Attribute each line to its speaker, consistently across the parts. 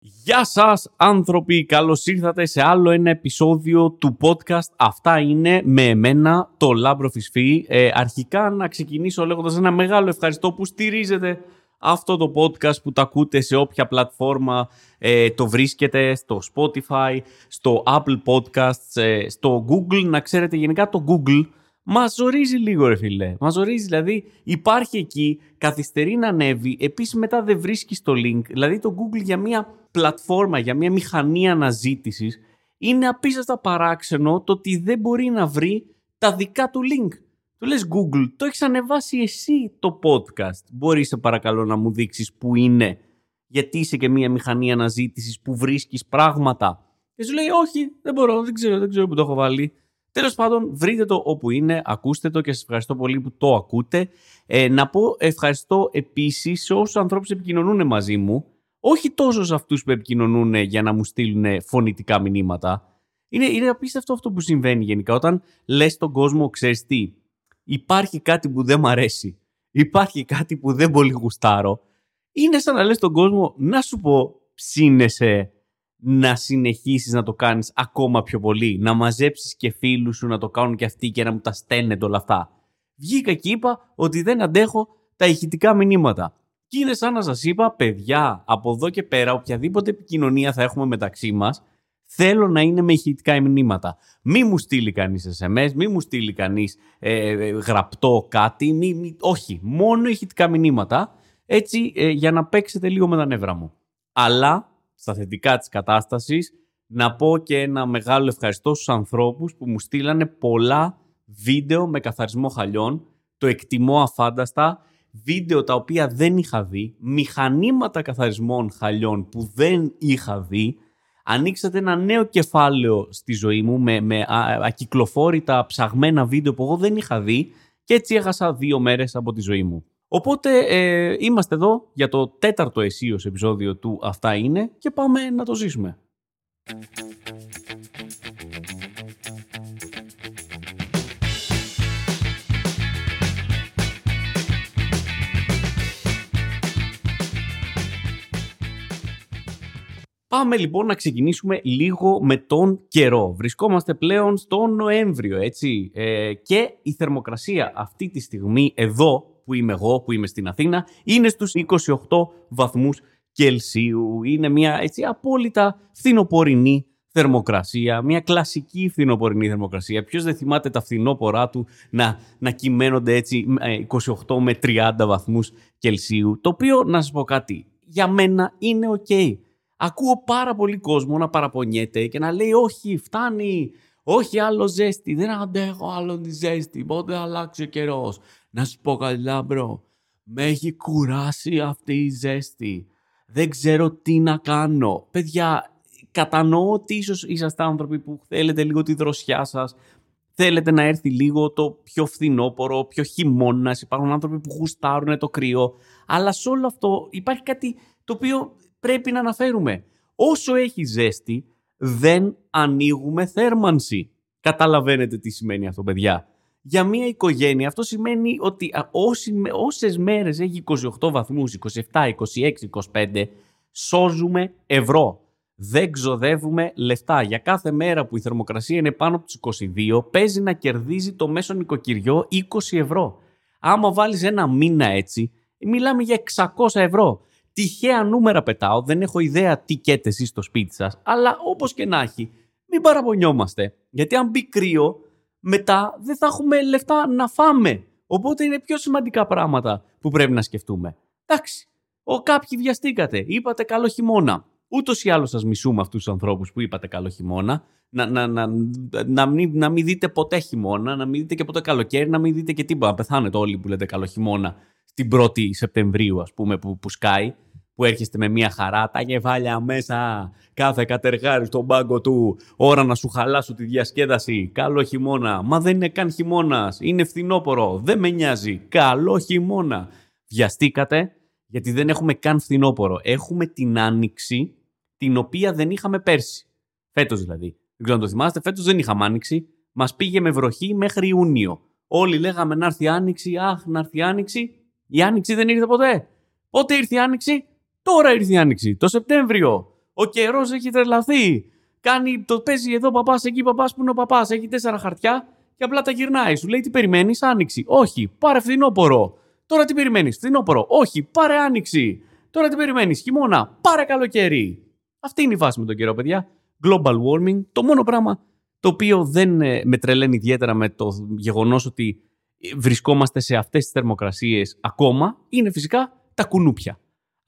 Speaker 1: Γεια σας άνθρωποι, καλώς ήρθατε σε άλλο ένα επεισόδιο του podcast. Αυτά είναι με εμένα, το Λάμπρο Φισφή. Ε, αρχικά να ξεκινήσω λέγοντας ένα μεγάλο ευχαριστώ που στηρίζετε αυτό το podcast που το ακούτε σε όποια πλατφόρμα ε, το βρίσκετε, στο Spotify, στο Apple Podcasts, ε, στο Google. Να ξέρετε γενικά το Google Μας ζορίζει λίγο, ρε φίλε. Μας ζορίζει. Δηλαδή, υπάρχει εκεί, καθυστερεί να ανέβει, επίσης μετά δεν βρίσκει το link. Δηλαδή, το Google για μια πλατφόρμα, για μια μηχανή αναζήτησης, είναι απίστευτα παράξενο το ότι δεν μπορεί να βρει τα δικά του link. Του λες Google, το έχεις ανεβάσει εσύ το podcast. Μπορείς σε παρακαλώ να μου δείξεις που είναι. Γιατί είσαι και μια μηχανή αναζήτησης που βρίσκεις πράγματα. Και σου λέει όχι, δεν μπορώ, δεν ξέρω, δεν ξέρω που το έχω βάλει. Τέλος πάντων, βρείτε το όπου είναι, ακούστε το και σας ευχαριστώ πολύ που το ακούτε. Ε, να πω ευχαριστώ επίσης σε όσους ανθρώπους επικοινωνούν μαζί μου, όχι τόσο σε αυτούς που επικοινωνούν για να μου στείλουν φωνητικά μηνύματα. Είναι, είναι απίστευτο αυτό που συμβαίνει γενικά. Όταν λες τον κόσμο, ξέρεις τι, υπάρχει κάτι που δεν μ' αρέσει, υπάρχει κάτι που δεν πολύ γουστάρω. Είναι σαν να λες τον κόσμο, να σου πω, ψήνεσαι να συνεχίσεις να το κάνεις ακόμα πιο πολύ, να μαζέψεις και φίλους σου να το κάνουν και αυτοί και να μου τα στέλνετε όλα αυτά. Βγήκα και είπα ότι δεν αντέχω τα ηχητικά μηνύματα. Και είναι σαν να σας είπα, παιδιά, από εδώ και πέρα, οποιαδήποτε επικοινωνία θα έχουμε μεταξύ μας, θέλω να είναι με ηχητικά μηνύματα. Μη μου στείλει κανείς SMS, μη μου στείλει κανείς ε, ε, γραπτό κάτι, μη, όχι, μόνο ηχητικά μηνύματα, έτσι ε, για να παίξετε λίγο με τα νεύρα μου. Αλλά στα θετικά της κατάστασης, να πω και ένα μεγάλο ευχαριστώ στους ανθρώπους που μου στείλανε πολλά βίντεο με καθαρισμό χαλιών. Το εκτιμώ αφάνταστα. Βίντεο τα οποία δεν είχα δει. Μηχανήματα καθαρισμών χαλιών που δεν είχα δει. Ανοίξατε ένα νέο κεφάλαιο στη ζωή μου με, με ακυκλοφόρητα ψαγμένα βίντεο που εγώ δεν είχα δει και έτσι έχασα δύο μέρες από τη ζωή μου. Οπότε ε, είμαστε εδώ για το τέταρτο αισίως επεισόδιο του «Αυτά είναι» και πάμε να το ζήσουμε. Πάμε λοιπόν να ξεκινήσουμε λίγο με τον καιρό. Βρισκόμαστε πλέον στον Νοέμβριο, έτσι. Ε, και η θερμοκρασία αυτή τη στιγμή εδώ που είμαι εγώ, που είμαι στην Αθήνα, είναι στους 28 βαθμούς Κελσίου. Είναι μια έτσι απόλυτα φθινοπορεινή θερμοκρασία, μια κλασική φθινοπορεινή θερμοκρασία. Ποιος δεν θυμάται τα φθινόπορά του να, να κυμαίνονται έτσι 28 ε, με 30 βαθμούς Κελσίου, το οποίο, να σας πω κάτι, για μένα είναι ok. Ακούω πάρα πολύ κόσμο να παραπονιέται και να λέει όχι, φτάνει, όχι άλλο ζέστη, δεν αντέχω άλλο τη ζέστη, πότε αλλάξει ο καιρός. Να σου πω κάτι, Λάμπρο. Με έχει κουράσει αυτή η ζέστη. Δεν ξέρω τι να κάνω. Παιδιά, κατανοώ ότι ίσως είσαστε άνθρωποι που θέλετε λίγο τη δροσιά σας. Θέλετε να έρθει λίγο το πιο φθινόπωρο, πιο χειμώνας. Υπάρχουν άνθρωποι που γουστάρουν το κρύο. Αλλά σε όλο αυτό υπάρχει κάτι το οποίο πρέπει να αναφέρουμε. Όσο έχει ζέστη, δεν ανοίγουμε θέρμανση. Καταλαβαίνετε τι σημαίνει αυτό, παιδιά για μια οικογένεια αυτό σημαίνει ότι όσοι, όσες μέρες έχει 28 βαθμούς, 27, 26, 25, σώζουμε ευρώ. Δεν ξοδεύουμε λεφτά. Για κάθε μέρα που η θερμοκρασία είναι πάνω από τους 22, παίζει να κερδίζει το μέσο νοικοκυριό 20 ευρώ. Άμα βάλεις ένα μήνα έτσι, μιλάμε για 600 ευρώ. Τυχαία νούμερα πετάω, δεν έχω ιδέα τι καίτε εσείς στο σπίτι σας, αλλά όπως και να έχει, μην παραπονιόμαστε. Γιατί αν μπει κρύο, μετά δεν θα έχουμε λεφτά να φάμε. Οπότε είναι πιο σημαντικά πράγματα που πρέπει να σκεφτούμε. Εντάξει, ο κάποιοι βιαστήκατε, είπατε καλό χειμώνα. Ούτως ή άλλως σας μισούμε αυτούς τους ανθρώπους που είπατε καλό χειμώνα. Να, να, να, να, μην, να μην δείτε ποτέ χειμώνα, να μην δείτε και ποτέ καλοκαίρι, να μην δείτε και τίποτα. Να πεθάνετε όλοι που λέτε καλό χειμώνα στην 1η Σεπτεμβρίου, ας πούμε, που, που σκάει που έρχεστε με μια χαρά, τα γεβάλια μέσα, κάθε κατεργάρι στον πάγκο του, ώρα να σου χαλάσω τη διασκέδαση, καλό χειμώνα. Μα δεν είναι καν χειμώνας, είναι φθινόπορο, δεν με νοιάζει, καλό χειμώνα. Βιαστήκατε, γιατί δεν έχουμε καν φθινόπορο. Έχουμε την άνοιξη, την οποία δεν είχαμε πέρσι. Φέτος δηλαδή. Δεν ξέρω αν το θυμάστε, φέτος δεν είχαμε άνοιξη. Μας πήγε με βροχή μέχρι Ιούνιο. Όλοι λέγαμε να έρθει άνοιξη, αχ, να έρθει άνοιξη. Η άνοιξη δεν ήρθε ποτέ. Πότε ήρθε η άνοιξη, Τώρα ήρθε η άνοιξη, το Σεπτέμβριο. Ο καιρός έχει τρελαθεί. Κάνει, το παίζει εδώ παπάς, εκεί παπάς που είναι ο παπάς. Έχει τέσσερα χαρτιά και απλά τα γυρνάει. Σου λέει τι περιμένεις, άνοιξη. Όχι, πάρε φθινόπωρο. Τώρα τι περιμένεις, φθινόπωρο. Όχι, πάρε άνοιξη. Τώρα τι περιμένεις, χειμώνα. Πάρε καλοκαίρι. Αυτή είναι η φάση με τον καιρό, παιδιά. Global warming. Το μόνο πράγμα το οποίο δεν ε, με τρελαίνει ιδιαίτερα με το γεγονός ότι βρισκόμαστε σε αυτές τις θερμοκρασίες ακόμα είναι φυσικά τα κουνούπια.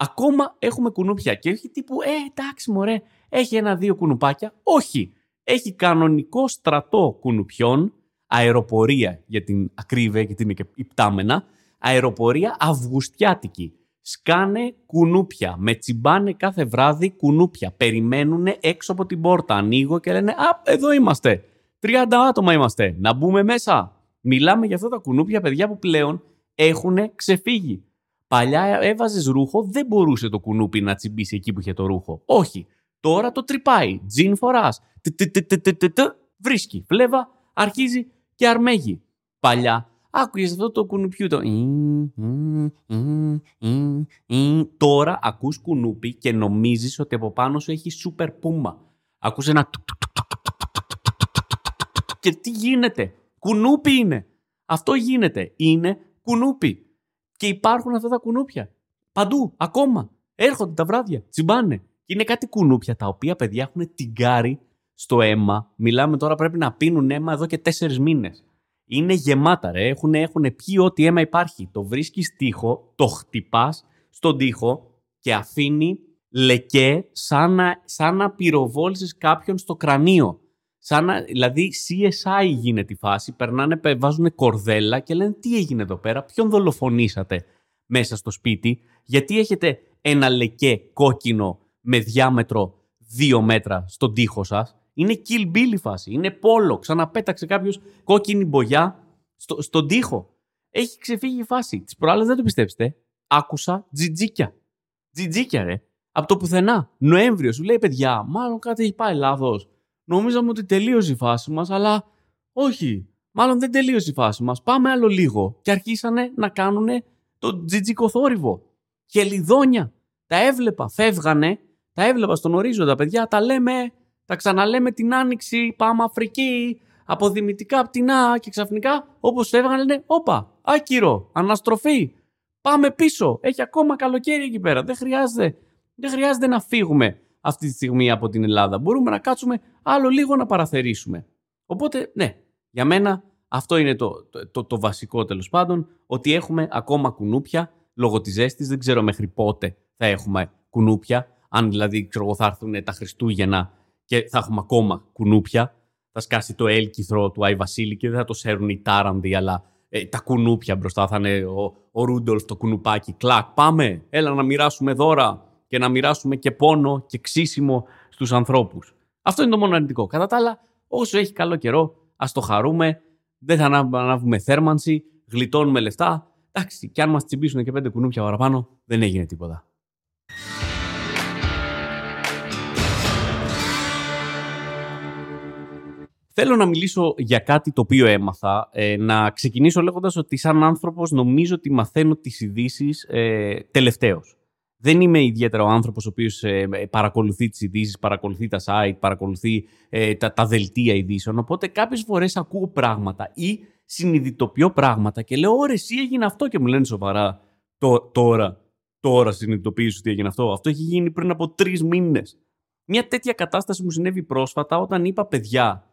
Speaker 1: Ακόμα έχουμε κουνούπια και όχι τύπου «Ε, εντάξει μωρέ, έχει ένα-δύο κουνουπάκια». Όχι, έχει κανονικό στρατό κουνουπιών, αεροπορία για την ακρίβεια και την υπτάμενα, αεροπορία αυγουστιάτικη. Σκάνε κουνούπια. Με τσιμπάνε κάθε βράδυ κουνούπια. Περιμένουν έξω από την πόρτα. Ανοίγω και λένε Α, εδώ είμαστε. 30 άτομα είμαστε. Να μπούμε μέσα. Μιλάμε για αυτά τα κουνούπια παιδιά που πλέον έχουν ξεφύγει. Παλιά έβαζε ρούχο, δεν μπορούσε το κουνούπι να τσιμπήσει εκεί που είχε το ρούχο. Όχι. Τώρα το τρυπάει. Τζιν φορά. Βρίσκει. Φλέβα, αρχίζει και αρμέγει. Παλιά άκουγε αυτό το κουνουπιού το. Τώρα ακούς κουνούπι και νομίζεις ότι από πάνω σου έχει σούπερ πούμα. Ακούς ένα. Και τι γίνεται. Κουνούπι είναι. Αυτό γίνεται. Είναι κουνούπι. Και υπάρχουν αυτά τα κουνούπια. Παντού, ακόμα. Έρχονται τα βράδια, τσιμπάνε. Και είναι κάτι κουνούπια τα οποία παιδιά έχουν τυγκάρει στο αίμα. Μιλάμε τώρα πρέπει να πίνουν αίμα εδώ και τέσσερις μήνες είναι γεμάτα ρε. Έχουν, έχουν πιει ό,τι αίμα υπάρχει. Το βρίσκεις τοίχο, το χτυπάς στον τοίχο και αφήνει λεκέ σαν να, σαν να πυροβόλησες κάποιον στο κρανίο. Σαν να, δηλαδή CSI γίνεται η φάση, περνάνε, βάζουν κορδέλα και λένε τι έγινε εδώ πέρα, ποιον δολοφονήσατε μέσα στο σπίτι, γιατί έχετε ένα λεκέ κόκκινο με διάμετρο δύο μέτρα στον τοίχο σας είναι Kill Bill η φάση. Είναι πόλο. Ξαναπέταξε κάποιος κόκκινη μπογιά στο, στον τοίχο. Έχει ξεφύγει η φάση. Τις προάλλες δεν το πιστέψετε. Άκουσα τζιτζίκια. Τζιτζίκια, ρε. Από το πουθενά. Νοέμβριο σου λέει παιδιά, μάλλον κάτι έχει πάει λάθος. Νομίζαμε ότι τελείωσε η φάση μας, αλλά όχι. Μάλλον δεν τελείωσε η φάση μας. Πάμε άλλο λίγο. Και αρχίσανε να κάνουν το τζιτζίκο θόρυβο. Και λιδόνια. Τα έβλεπα. Φεύγανε. Τα έβλεπα στον ορίζοντα, παιδιά. Τα λέμε τα ξαναλέμε την άνοιξη, πάμε Αφρική, αποδημητικά πτηνά και ξαφνικά όπως έβγαλε λένε όπα, άκυρο, αναστροφή, πάμε πίσω, έχει ακόμα καλοκαίρι εκεί πέρα, δεν χρειάζεται, δεν χρειάζεται να φύγουμε αυτή τη στιγμή από την Ελλάδα, μπορούμε να κάτσουμε άλλο λίγο να παραθερήσουμε. Οπότε ναι, για μένα αυτό είναι το, το, το, βασικό τέλος πάντων, ότι έχουμε ακόμα κουνούπια λόγω της ζέστης. Δεν ξέρω μέχρι πότε θα έχουμε κουνούπια. Αν δηλαδή ξέρω, θα έρθουν τα Χριστούγεννα και θα έχουμε ακόμα κουνούπια. Θα σκάσει το έλκυθρο του Άι Βασίλη και δεν θα το σέρουν οι τάρανδοι, αλλά ε, τα κουνούπια μπροστά θα είναι ο, ο Ρούντολφ το κουνουπάκι. Κλακ, πάμε, έλα να μοιράσουμε δώρα και να μοιράσουμε και πόνο και ξύσιμο στους ανθρώπους. Αυτό είναι το μόνο αρνητικό. Κατά τα άλλα, όσο έχει καλό καιρό, ας το χαρούμε, δεν θα ανάβουμε θέρμανση, γλιτώνουμε λεφτά. Εντάξει, και αν μας τσιμπήσουν και πέντε κουνούπια παραπάνω, δεν έγινε τίποτα. Θέλω να μιλήσω για κάτι το οποίο έμαθα. Ε, να ξεκινήσω λέγοντας ότι σαν άνθρωπος νομίζω ότι μαθαίνω τις ειδήσεις ε, τελευταίως. Δεν είμαι ιδιαίτερα ο άνθρωπος ο οποίος ε, παρακολουθεί τις ειδήσεις, παρακολουθεί τα site, παρακολουθεί ε, τα, τα δελτία ειδήσεων. Οπότε κάποιες φορές ακούω πράγματα ή συνειδητοποιώ πράγματα και λέω «Ωρε, εσύ έγινε αυτό» και μου λένε σοβαρά «Τώρα, τώρα συνειδητοποιήσω ότι έγινε αυτό». Αυτό έχει γίνει πριν από τρεις μήνες. Μια τέτοια κατάσταση μου συνέβη πρόσφατα όταν είπα «Παιδιά,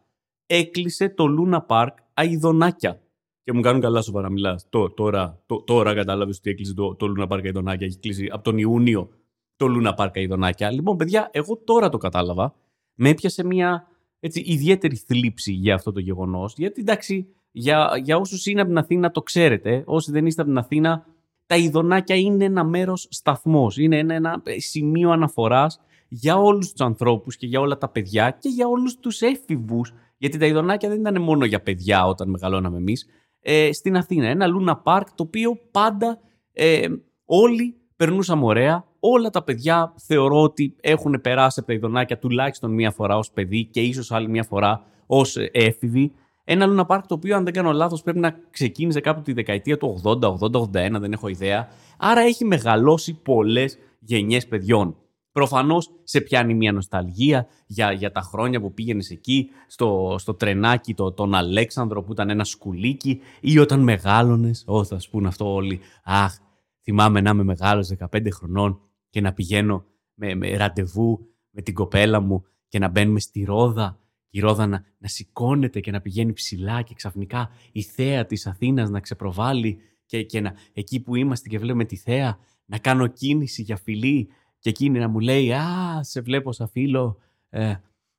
Speaker 1: έκλεισε το Luna Park αειδονάκια. Και μου κάνουν καλά σοβαρά μιλά. Τώρα, τώρα κατάλαβες ότι έκλεισε το, το Luna Park αειδονάκια. Έχει κλείσει από τον Ιούνιο το Luna Park αειδονάκια. Λοιπόν, παιδιά, εγώ τώρα το κατάλαβα. Με έπιασε μια έτσι, ιδιαίτερη θλίψη για αυτό το γεγονός. Γιατί εντάξει, για, για όσους είναι από την Αθήνα το ξέρετε. Όσοι δεν είστε από την Αθήνα, τα ειδονάκια είναι ένα μέρος σταθμός. Είναι ένα, ένα σημείο αναφοράς για όλους τους ανθρώπους και για όλα τα παιδιά και για όλους τους έφηβους γιατί τα ειδονάκια δεν ήταν μόνο για παιδιά όταν μεγαλώναμε εμείς. Ε, στην Αθήνα. Ένα Λούνα Park το οποίο πάντα ε, όλοι περνούσαμε ωραία. Όλα τα παιδιά θεωρώ ότι έχουν περάσει από τα ειδονάκια τουλάχιστον μία φορά ως παιδί και ίσως άλλη μία φορά ως έφηβοι. Ένα Λούνα Park το οποίο, αν δεν κάνω λάθος, πρέπει να ξεκίνησε κάπου τη δεκαετία του 80, 80, 81, δεν έχω ιδέα. Άρα έχει μεγαλώσει πολλές γενιές παιδιών. Προφανώς σε πιάνει μια νοσταλγία για, για τα χρόνια που πήγαινες εκεί, στο, στο τρενάκι το, τον Αλέξανδρο που ήταν ένα σκουλίκι, ή όταν μεγάλωνες. Ω, θα σου πούνε αυτό όλοι. Αχ, θυμάμαι να είμαι μεγάλος 15 χρονών και να πηγαίνω με, με ραντεβού με την κοπέλα μου και να μπαίνουμε στη ρόδα. Η ρόδα να, να σηκώνεται και να πηγαίνει ψηλά και ξαφνικά η θέα της Αθήνας να ξεπροβάλλει και, και να, εκεί που είμαστε και βλέπουμε τη θέα να κάνω κίνηση για φιλή και εκείνη να μου λέει «Α, σε βλέπω σαν φίλο». Ε,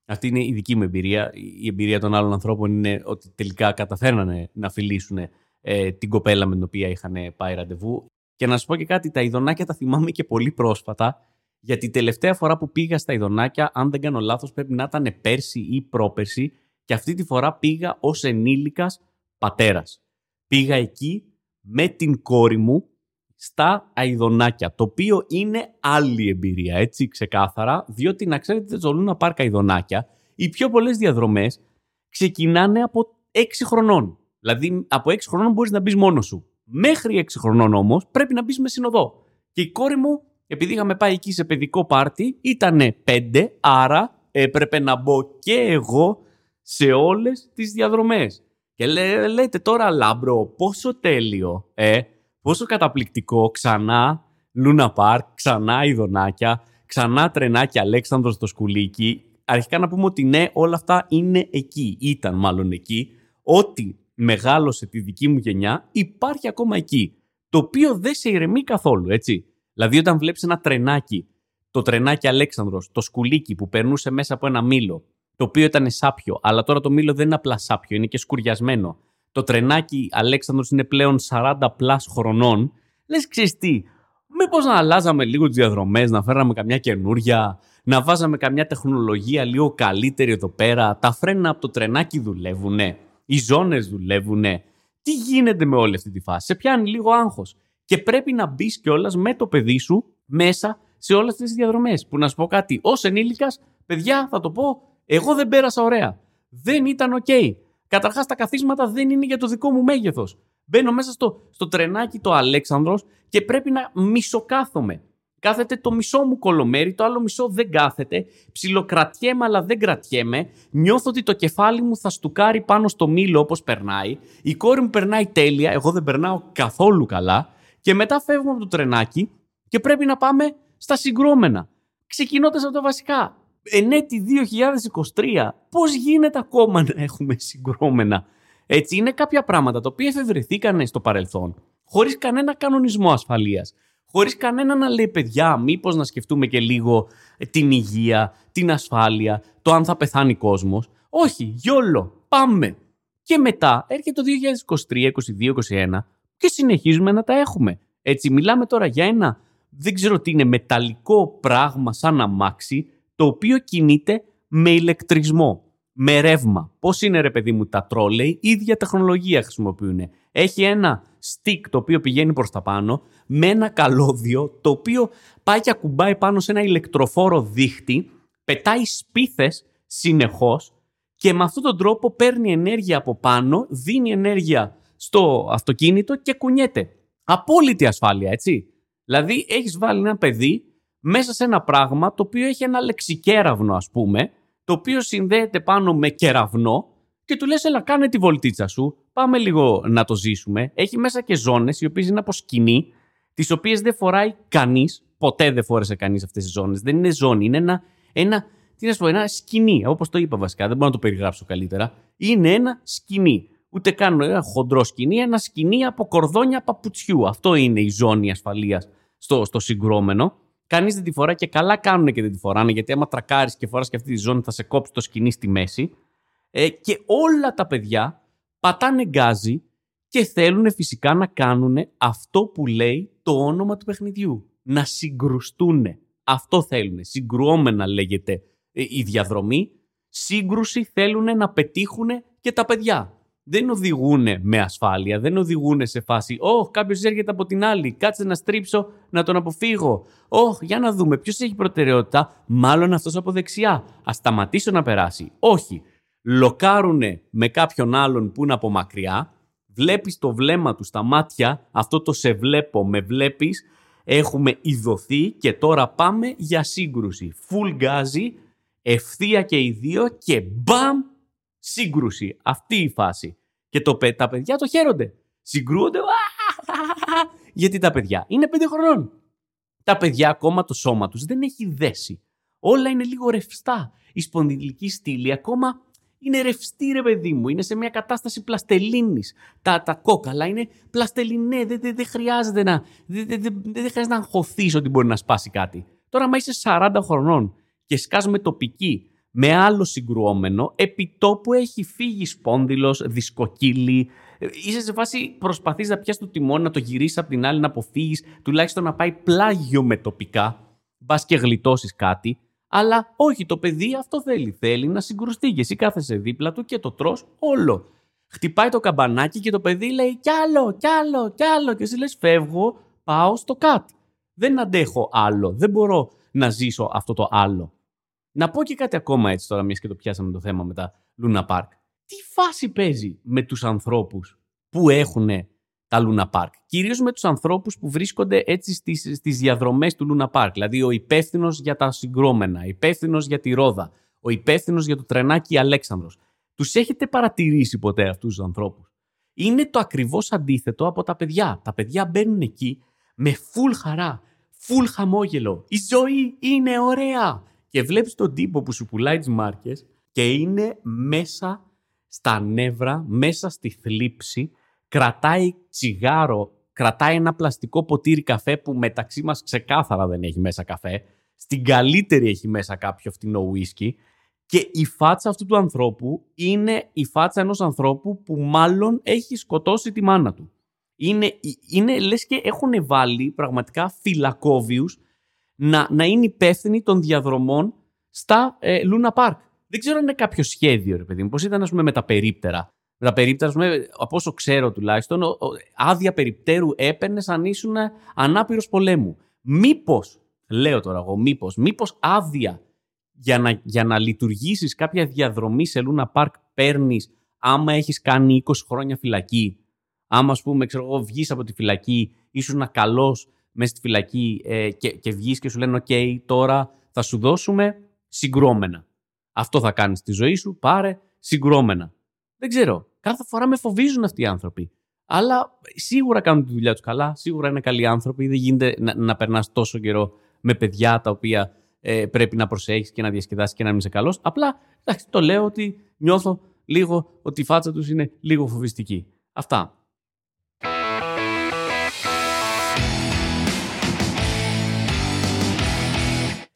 Speaker 1: αυτή είναι η δική μου εμπειρία. Η εμπειρία των άλλων ανθρώπων είναι ότι τελικά καταφέρνανε να φιλήσουν ε, την κοπέλα με την οποία είχαν πάει ραντεβού. Και να σου πω και κάτι, τα ειδονάκια τα θυμάμαι και πολύ πρόσφατα, γιατί η τελευταία φορά που πήγα στα ειδονάκια, αν δεν κάνω λάθος, πρέπει να ήταν πέρσι ή πρόπερσι, και αυτή τη φορά πήγα ως ενήλικας πατέρας. Πήγα εκεί με την κόρη μου στα αειδονάκια, το οποίο είναι άλλη εμπειρία, έτσι ξεκάθαρα, διότι να ξέρετε στο Λούνα Πάρκα αειδονάκια, οι πιο πολλές διαδρομές ξεκινάνε από 6 χρονών. Δηλαδή από 6 χρονών μπορείς να μπεις μόνος σου. Μέχρι 6 χρονών όμως πρέπει να μπεις με συνοδό. Και η κόρη μου, επειδή είχαμε πάει εκεί σε παιδικό πάρτι, ήταν 5, άρα έπρεπε να μπω και εγώ σε όλες τις διαδρομές. Και λέ, λέτε τώρα λάμπρο, πόσο τέλειο, ε, πόσο καταπληκτικό, ξανά Λούνα Πάρκ, ξανά ειδονάκια, ξανά τρενάκια Αλέξανδρος στο σκουλίκι. Αρχικά να πούμε ότι ναι, όλα αυτά είναι εκεί, ήταν μάλλον εκεί. Ό,τι μεγάλωσε τη δική μου γενιά υπάρχει ακόμα εκεί. Το οποίο δεν σε ηρεμεί καθόλου, έτσι. Δηλαδή όταν βλέπεις ένα τρενάκι, το τρενάκι Αλέξανδρος, το σκουλίκι που περνούσε μέσα από ένα μήλο, το οποίο ήταν σάπιο, αλλά τώρα το μήλο δεν είναι απλά σάπιο, είναι και σκουριασμένο. Το τρενάκι Αλέξανδρος είναι πλέον 40 plus χρονών. Λες, ξέρεις τι, μήπως να αλλάζαμε λίγο τις διαδρομές, να φέραμε καμιά καινούρια, να βάζαμε καμιά τεχνολογία λίγο καλύτερη εδώ πέρα, τα φρένα από το τρενάκι δουλεύουνε, οι ζώνες δουλεύουνε. Τι γίνεται με όλη αυτή τη φάση, σε πιάνει λίγο άγχος. Και πρέπει να μπεις κιόλας με το παιδί σου μέσα σε όλες αυτές τις διαδρομές. Που να σου πω κάτι, ως ενήλικας, παιδιά, θα το πω, εγώ δεν πέρασα ωραία. Δεν ήταν ok. Okay. Καταρχάς, τα καθίσματα δεν είναι για το δικό μου μέγεθος. Μπαίνω μέσα στο, στο τρενάκι το Αλέξανδρος και πρέπει να μισοκάθομαι. Κάθεται το μισό μου κολομέρι, το άλλο μισό δεν κάθεται. Ψιλοκρατιέμαι, αλλά δεν κρατιέμαι. Νιώθω ότι το κεφάλι μου θα στουκάρει πάνω στο μήλο όπως περνάει. Η κόρη μου περνάει τέλεια, εγώ δεν περνάω καθόλου καλά. Και μετά φεύγουμε από το τρενάκι και πρέπει να πάμε στα συγκρόμενα. Ξεκινώντας από τα βασικά ενέτη 2023, πώς γίνεται ακόμα να έχουμε συγκρόμενα; Έτσι, είναι κάποια πράγματα τα οποία εφευρεθήκαν στο παρελθόν, χωρίς κανένα κανονισμό ασφαλείας. Χωρίς κανένα να λέει παιδιά, μήπως να σκεφτούμε και λίγο ε, την υγεία, την ασφάλεια, το αν θα πεθάνει κόσμος. Όχι, γιόλο, πάμε. Και μετά έρχεται το 2023, 2022, 2021 και συνεχίζουμε να τα έχουμε. Έτσι, μιλάμε τώρα για ένα, δεν ξέρω τι είναι, μεταλλικό πράγμα σαν αμάξι, το οποίο κινείται με ηλεκτρισμό, με ρεύμα. Πώς είναι ρε παιδί μου τα τρόλεϊ, ίδια τεχνολογία χρησιμοποιούν. Έχει ένα stick το οποίο πηγαίνει προς τα πάνω, με ένα καλώδιο το οποίο πάει και ακουμπάει πάνω σε ένα ηλεκτροφόρο δίχτυ, πετάει σπίθες συνεχώς και με αυτόν τον τρόπο παίρνει ενέργεια από πάνω, δίνει ενέργεια στο αυτοκίνητο και κουνιέται. Απόλυτη ασφάλεια, έτσι. Δηλαδή, έχεις βάλει ένα παιδί μέσα σε ένα πράγμα το οποίο έχει ένα λεξικέραυνο ας πούμε, το οποίο συνδέεται πάνω με κεραυνό και του λες έλα κάνε τη βολτίτσα σου, πάμε λίγο να το ζήσουμε. Έχει μέσα και ζώνες οι οποίες είναι από σκηνή, τις οποίες δεν φοράει κανείς, ποτέ δεν φόρεσε κανείς αυτές τις ζώνες. Δεν είναι ζώνη, είναι ένα, ένα, τι να σου πω, ένα σκηνή, όπως το είπα βασικά, δεν μπορώ να το περιγράψω καλύτερα. Είναι ένα σκηνή. Ούτε καν ένα χοντρό σκηνή, ένα σκηνή από κορδόνια παπουτσιού. Αυτό είναι η ζώνη ασφαλείας στο, στο συγκρόμενο. Κανείς δεν τη φοράει και καλά κάνουν και δεν τη φοράνε, γιατί άμα τρακάρεις και φοράς και αυτή τη ζώνη θα σε κόψει το σκηνή στη μέση. Ε, και όλα τα παιδιά πατάνε γκάζι και θέλουν φυσικά να κάνουν αυτό που λέει το όνομα του παιχνιδιού. Να συγκρουστούν. Αυτό θέλουν. Συγκρουόμενα λέγεται ε, η διαδρομή. Σύγκρουση θέλουν να πετύχουν και τα παιδιά δεν οδηγούν με ασφάλεια, δεν οδηγούν σε φάση «Ωχ, κάποιος έρχεται από την άλλη, κάτσε να στρίψω, να τον αποφύγω». «Ωχ, για να δούμε ποιος έχει προτεραιότητα, μάλλον αυτός από δεξιά, Α σταματήσω να περάσει». Όχι, λοκάρουνε με κάποιον άλλον που είναι από μακριά, βλέπεις το βλέμμα του στα μάτια, αυτό το «σε βλέπω, με βλέπεις», Έχουμε ειδωθεί και τώρα πάμε για σύγκρουση. Full γκάζι, ευθεία και οι δύο και μπαμ σύγκρουση. Αυτή η φάση. Και το, τα παιδιά το χαίρονται. Συγκρούονται. Γιατί τα παιδιά είναι πέντε χρονών. Τα παιδιά ακόμα το σώμα τους δεν έχει δέσει. Όλα είναι λίγο ρευστά. Η σπονδυλική στήλη ακόμα είναι ρευστή, ρε παιδί μου. Είναι σε μια κατάσταση πλαστελίνης. Τα, τα κόκαλα είναι πλαστελινέ. Δεν, δεν, δεν χρειάζεται να. Δεν, δεν, δεν χρειάζεται να αγχωθείς ότι μπορεί να σπάσει κάτι. Τώρα, άμα είσαι 40 χρονών και σκάς με τοπική με άλλο συγκρουόμενο, επί τόπου έχει φύγει σπόνδυλος, δισκοκύλι. Είσαι σε φάση προσπαθείς να πιάσεις το τιμόνι, να το γυρίσεις από την άλλη, να αποφύγεις, τουλάχιστον να πάει πλάγιο με τοπικά. Μπας και γλιτώσεις κάτι. Αλλά όχι, το παιδί αυτό θέλει. Θέλει να συγκρουστεί. Και εσύ κάθεσαι δίπλα του και το τρώ όλο. Χτυπάει το καμπανάκι και το παιδί λέει κι άλλο, κι άλλο, κι άλλο. Και εσύ λες, φεύγω, πάω στο κατ. Δεν αντέχω άλλο. Δεν μπορώ να ζήσω αυτό το άλλο. Να πω και κάτι ακόμα έτσι τώρα, μιας και το πιάσαμε το θέμα με τα Luna Park. Τι φάση παίζει με τους ανθρώπους που έχουν τα Luna Park; Κυρίως με τους ανθρώπους που βρίσκονται έτσι στις στις διαδρομές του Luna Park. Δηλαδή ο υπεύθυνος για τα συγκρόμενα, υπεύθυνος για τη ρόδα, ο υπεύθυνος για το τρενάκι Αλέξανδρος. Τους έχετε παρατηρήσει ποτέ αυτούς τους ανθρώπους; Είναι το ακριβώς αντίθετο από τα παιδιά. Τα παιδιά μπαίνουν εκεί με full χαρά, full χαμόγελο. Η ζωή είναι ωραία. Και βλέπεις τον τύπο που σου πουλάει τις μάρκες και είναι μέσα στα νεύρα, μέσα στη θλίψη κρατάει τσιγάρο, κρατάει ένα πλαστικό ποτήρι καφέ που μεταξύ μας ξεκάθαρα δεν έχει μέσα καφέ, στην καλύτερη έχει μέσα κάποιο φτηνό ουίσκι και η φάτσα αυτού του ανθρώπου είναι η φάτσα ενός ανθρώπου που μάλλον έχει σκοτώσει τη μάνα του. Είναι, είναι λες και έχουν βάλει πραγματικά φυλακόβιους να, να είναι υπεύθυνοι των διαδρομών στα ε, Luna Park. Δεν ξέρω αν είναι κάποιο σχέδιο, ρε παιδί μου. Πώς ήταν, ας πούμε, με τα περίπτερα τα περίπτερα, από όσο ξέρω τουλάχιστον, άδεια περιπτέρου έπαιρνες αν ήσουν ανάπηρος πολέμου. Μήπως, λέω τώρα εγώ, μήπως, μήπως άδεια για να, για να λειτουργήσεις κάποια διαδρομή σε Λούνα Πάρκ παίρνεις άμα έχεις κάνει 20 χρόνια φυλακή. Άμα, ας πούμε, ξέρω εγώ, βγεις από τη φυλακή, ήσουν καλός μέσα στη φυλακή ε, και, και βγεις και σου λένε: OK, τώρα θα σου δώσουμε συγκρόμενα. Αυτό θα κάνεις στη ζωή σου, πάρε συγκρόμενα. Δεν ξέρω. Κάθε φορά με φοβίζουν αυτοί οι άνθρωποι. Αλλά σίγουρα κάνουν τη δουλειά τους καλά, σίγουρα είναι καλοί άνθρωποι. Δεν γίνεται να, να περνάς τόσο καιρό με παιδιά τα οποία ε, πρέπει να προσέχεις και να διασκεδάσεις και να μην είσαι καλός. Απλά εντάξει, το λέω ότι νιώθω λίγο ότι η φάτσα τους είναι λίγο φοβιστική. Αυτά.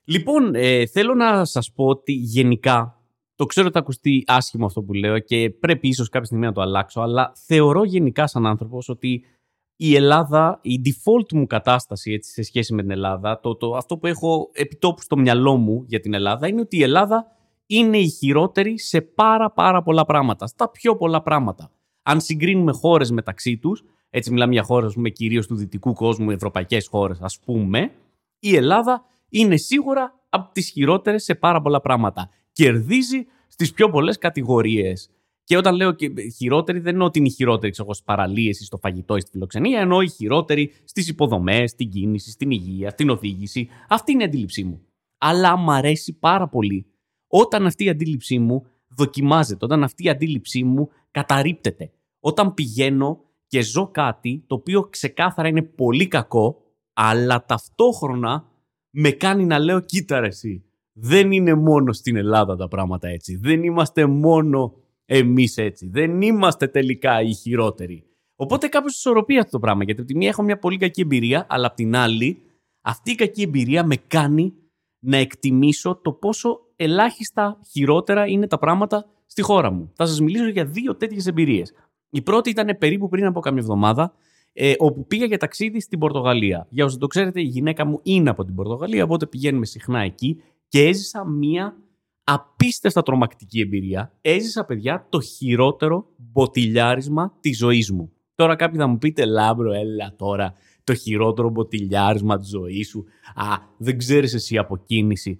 Speaker 1: Λοιπόν, ε, θέλω να σας πω ότι γενικά το ξέρω ότι θα ακουστεί άσχημο αυτό που λέω και πρέπει ίσως κάποια στιγμή να το αλλάξω, αλλά θεωρώ γενικά σαν άνθρωπος ότι η Ελλάδα, η default μου κατάσταση έτσι, σε σχέση με την Ελλάδα, το, το, αυτό που έχω επιτόπου στο μυαλό μου για την Ελλάδα, είναι ότι η Ελλάδα είναι η χειρότερη σε πάρα πάρα πολλά πράγματα. Στα πιο πολλά πράγματα. Αν συγκρίνουμε χώρες μεταξύ τους, έτσι μιλάμε για χώρες κυρίως του δυτικού κόσμου, ευρωπαϊκές χώρες, ας πούμε, η Ελλάδα είναι σίγουρα από τις χειρότερες σε πάρα πολλά πράγματα κερδίζει στις πιο πολλές κατηγορίες. Και όταν λέω και χειρότερη, δεν εννοώ ότι είναι η χειρότερη ξέρω, στις παραλίες ή στο φαγητό ή στη φιλοξενία, εννοώ η χειρότερη στις υποδομές, στην κίνηση, στην υγεία, στην οδήγηση. Αυτή είναι η αντίληψή μου. Αλλά μου αρέσει πάρα πολύ όταν αυτή η αντίληψή μου δοκιμάζεται, όταν αυτή η αντίληψή μου καταρρύπτεται. Όταν πηγαίνω και ζω κάτι το οποίο ξεκάθαρα είναι πολύ κακό, αλλά ταυτόχρονα με κάνει να λέω κοίτα ρε εσύ, δεν είναι μόνο στην Ελλάδα τα πράγματα έτσι. Δεν είμαστε μόνο εμείς έτσι. Δεν είμαστε τελικά οι χειρότεροι. Οπότε κάπως ισορροπεί αυτό το πράγμα. Γιατί από τη μία έχω μια πολύ κακή εμπειρία, αλλά απ' την άλλη αυτή η κακή εμπειρία με κάνει να εκτιμήσω το πόσο ελάχιστα χειρότερα είναι τα πράγματα στη χώρα μου. Θα σας μιλήσω για δύο τέτοιες εμπειρίες. Η πρώτη ήταν περίπου πριν από κάμια εβδομάδα, ε, όπου πήγα για ταξίδι στην Πορτογαλία. Για όσο το ξέρετε, η γυναίκα μου είναι από την Πορτογαλία, οπότε πηγαίνουμε συχνά εκεί και έζησα μία απίστευτα τρομακτική εμπειρία. Έζησα, παιδιά, το χειρότερο μποτιλιάρισμα της ζωής μου. Τώρα κάποιοι θα μου πείτε, Λάμπρο, έλα τώρα, το χειρότερο μποτιλιάρισμα της ζωής σου. Α, δεν ξέρεις εσύ από κίνηση.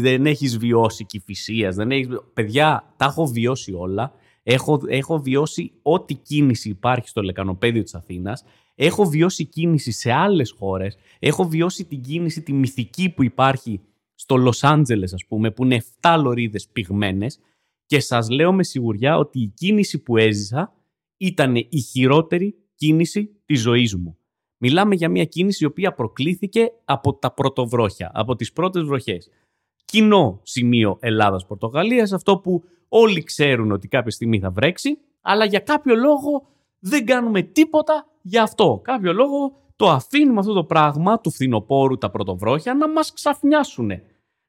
Speaker 1: Δεν έχεις βιώσει Κηφισίας. Δεν έχεις... Παιδιά, τα έχω βιώσει όλα. Έχω, έχω βιώσει ό,τι κίνηση υπάρχει στο λεκανοπέδιο της Αθήνας. Έχω βιώσει κίνηση σε άλλες χώρες. Έχω βιώσει την κίνηση, τη μυθική που υπάρχει στο Λος Άντζελες, ας πούμε, που είναι 7 λωρίδες πυγμένες και σας λέω με σιγουριά ότι η κίνηση που έζησα ήταν η χειρότερη κίνηση της ζωής μου. Μιλάμε για μια κίνηση η οποία προκλήθηκε από τα πρωτοβρόχια, από τις πρώτες βροχές. Κοινό σημείο Ελλάδας-Πορτογαλίας, αυτό που όλοι ξέρουν ότι κάποια στιγμή θα βρέξει, αλλά για κάποιο λόγο δεν κάνουμε τίποτα για αυτό. Κάποιο λόγο το αφήνουμε αυτό το πράγμα του φθινοπόρου τα πρωτοβρόχια να μας ξαφνιάσουν.